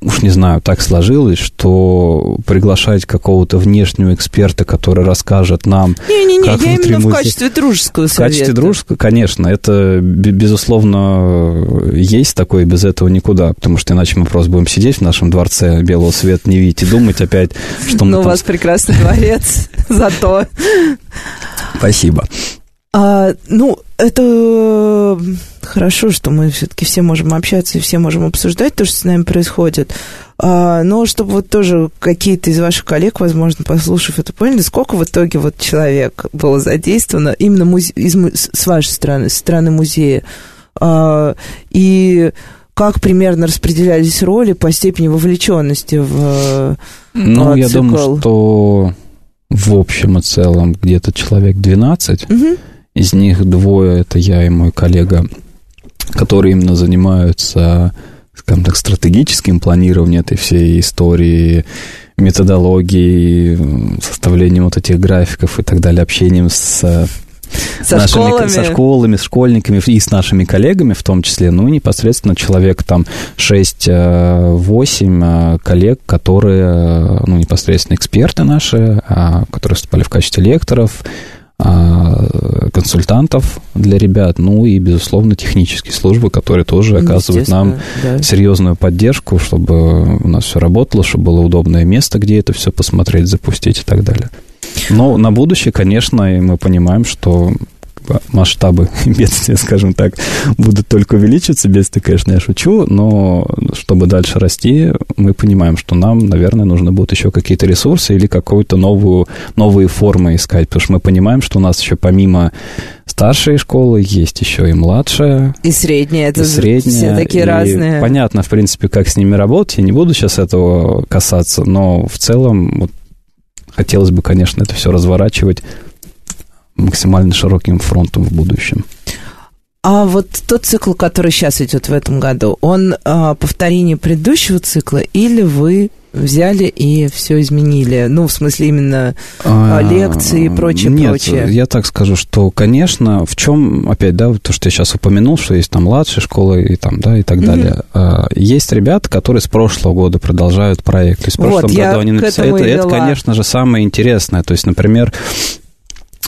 уж не знаю, так сложилось, что приглашать какого-то внешнего эксперта, который расскажет нам... Не-не-не, я именно музей... в качестве дружеского совета. В качестве дружеского, конечно, это, безусловно, есть такое, без этого никуда, потому что иначе мы просто будем сидеть в нашем дворце белого света, не видеть и думать опять, что мы Ну, у вас прекрасный дворец, зато... Спасибо. А, ну, это хорошо, что мы все-таки все можем общаться и все можем обсуждать то, что с нами происходит. А, но чтобы вот тоже какие-то из ваших коллег, возможно, послушав это, поняли, сколько в итоге вот человек было задействовано именно музе- из, с вашей стороны, с стороны музея. А, и как примерно распределялись роли по степени вовлеченности в Ну, а, я думаю, что в общем и целом где-то человек 12. Угу. Из них двое, это я и мой коллега, которые именно занимаются, скажем так, стратегическим планированием этой всей истории, методологией, составлением вот этих графиков и так далее, общением с со нашими, школами. со школами, с школьниками и с нашими коллегами в том числе, ну, непосредственно человек там 6-8 э, коллег, которые, ну, непосредственно эксперты наши, которые выступали в качестве лекторов, консультантов для ребят, ну и, безусловно, технические службы, которые тоже оказывают нам да. серьезную поддержку, чтобы у нас все работало, чтобы было удобное место, где это все посмотреть, запустить и так далее. Но на будущее, конечно, мы понимаем, что масштабы бедствия, скажем так, будут только увеличиваться. Бедствие, конечно, я шучу, но чтобы дальше расти, мы понимаем, что нам, наверное, нужно будет еще какие-то ресурсы или какую-то новую, новые формы искать, потому что мы понимаем, что у нас еще помимо старшей школы есть еще и младшая. И средняя, это и средняя, все такие и разные. Понятно, в принципе, как с ними работать, я не буду сейчас этого касаться, но в целом вот, хотелось бы, конечно, это все разворачивать максимально широким фронтом в будущем. А вот тот цикл, который сейчас идет в этом году, он а, повторение предыдущего цикла или вы взяли и все изменили? Ну, в смысле, именно а, а лекции и прочее, Нет, прочее. я так скажу, что, конечно, в чем, опять, да, то, что я сейчас упомянул, что есть там младшая школа и там, да, и так mm-hmm. далее. А, есть ребята, которые с прошлого года продолжают проект. То есть в прошлом вот, году они написали. Это, это, конечно же, самое интересное. То есть, например,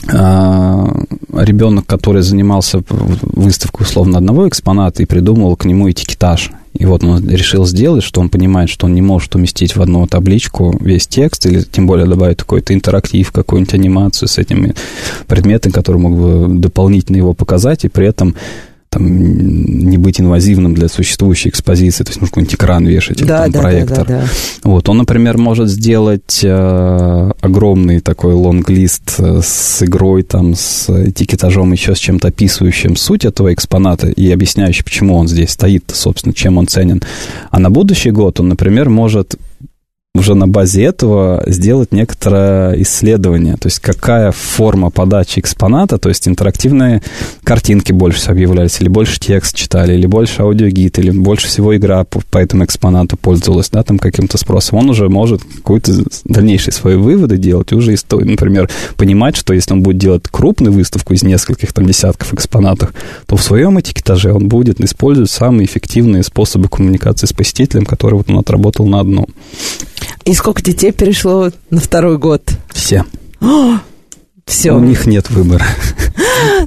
ребенок, который занимался выставкой условно одного экспоната и придумывал к нему этикетаж. И вот он решил сделать, что он понимает, что он не может уместить в одну табличку весь текст, или тем более добавить какой-то интерактив, какую-нибудь анимацию с этими предметами, которые мог бы дополнительно его показать, и при этом там, не быть инвазивным для существующей экспозиции, то есть нужно какой-нибудь экран вешать, да, или там, да, проектор. Да, да, да. Вот, он, например, может сделать э, огромный такой лонг-лист э, с игрой, там, с этикетажом, еще с чем-то описывающим суть этого экспоната и объясняющим, почему он здесь стоит, собственно, чем он ценен. А на будущий год он, например, может уже на базе этого сделать некоторое исследование, то есть какая форма подачи экспоната, то есть интерактивные картинки больше объявлялись, или больше текст читали, или больше аудиогид, или больше всего игра по, по этому экспонату пользовалась, да, там каким-то спросом. Он уже может какие-то дальнейшие свои выводы делать, и уже, например, понимать, что если он будет делать крупную выставку из нескольких там десятков экспонатов, то в своем этикетаже он будет использовать самые эффективные способы коммуникации с посетителем, которые вот он отработал на одном. И сколько детей перешло на второй год? все. Все. У них нет выбора.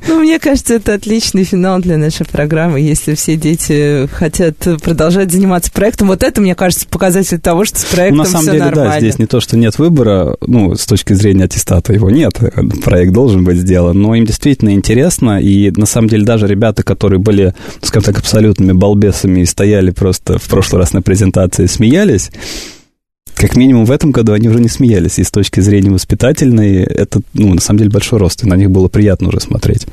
Ну, мне кажется, это отличный финал для нашей программы, если все дети хотят продолжать заниматься проектом. Вот это, мне кажется, показатель того, что с проектом ну, на самом все деле, нормально. да, здесь не то, что нет выбора, ну, с точки зрения аттестата его нет, проект должен быть сделан, но им действительно интересно, и на самом деле даже ребята, которые были, скажем так, абсолютными балбесами и стояли просто в прошлый раз на презентации, смеялись, как минимум в этом году они уже не смеялись. И с точки зрения воспитательной, это, ну, на самом деле, большой рост. И на них было приятно уже смотреть.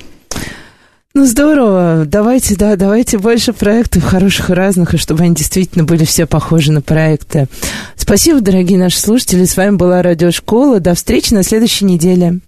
Ну, здорово. Давайте, да, давайте больше проектов хороших и разных, и чтобы они действительно были все похожи на проекты. Спасибо, дорогие наши слушатели. С вами была Радиошкола. До встречи на следующей неделе.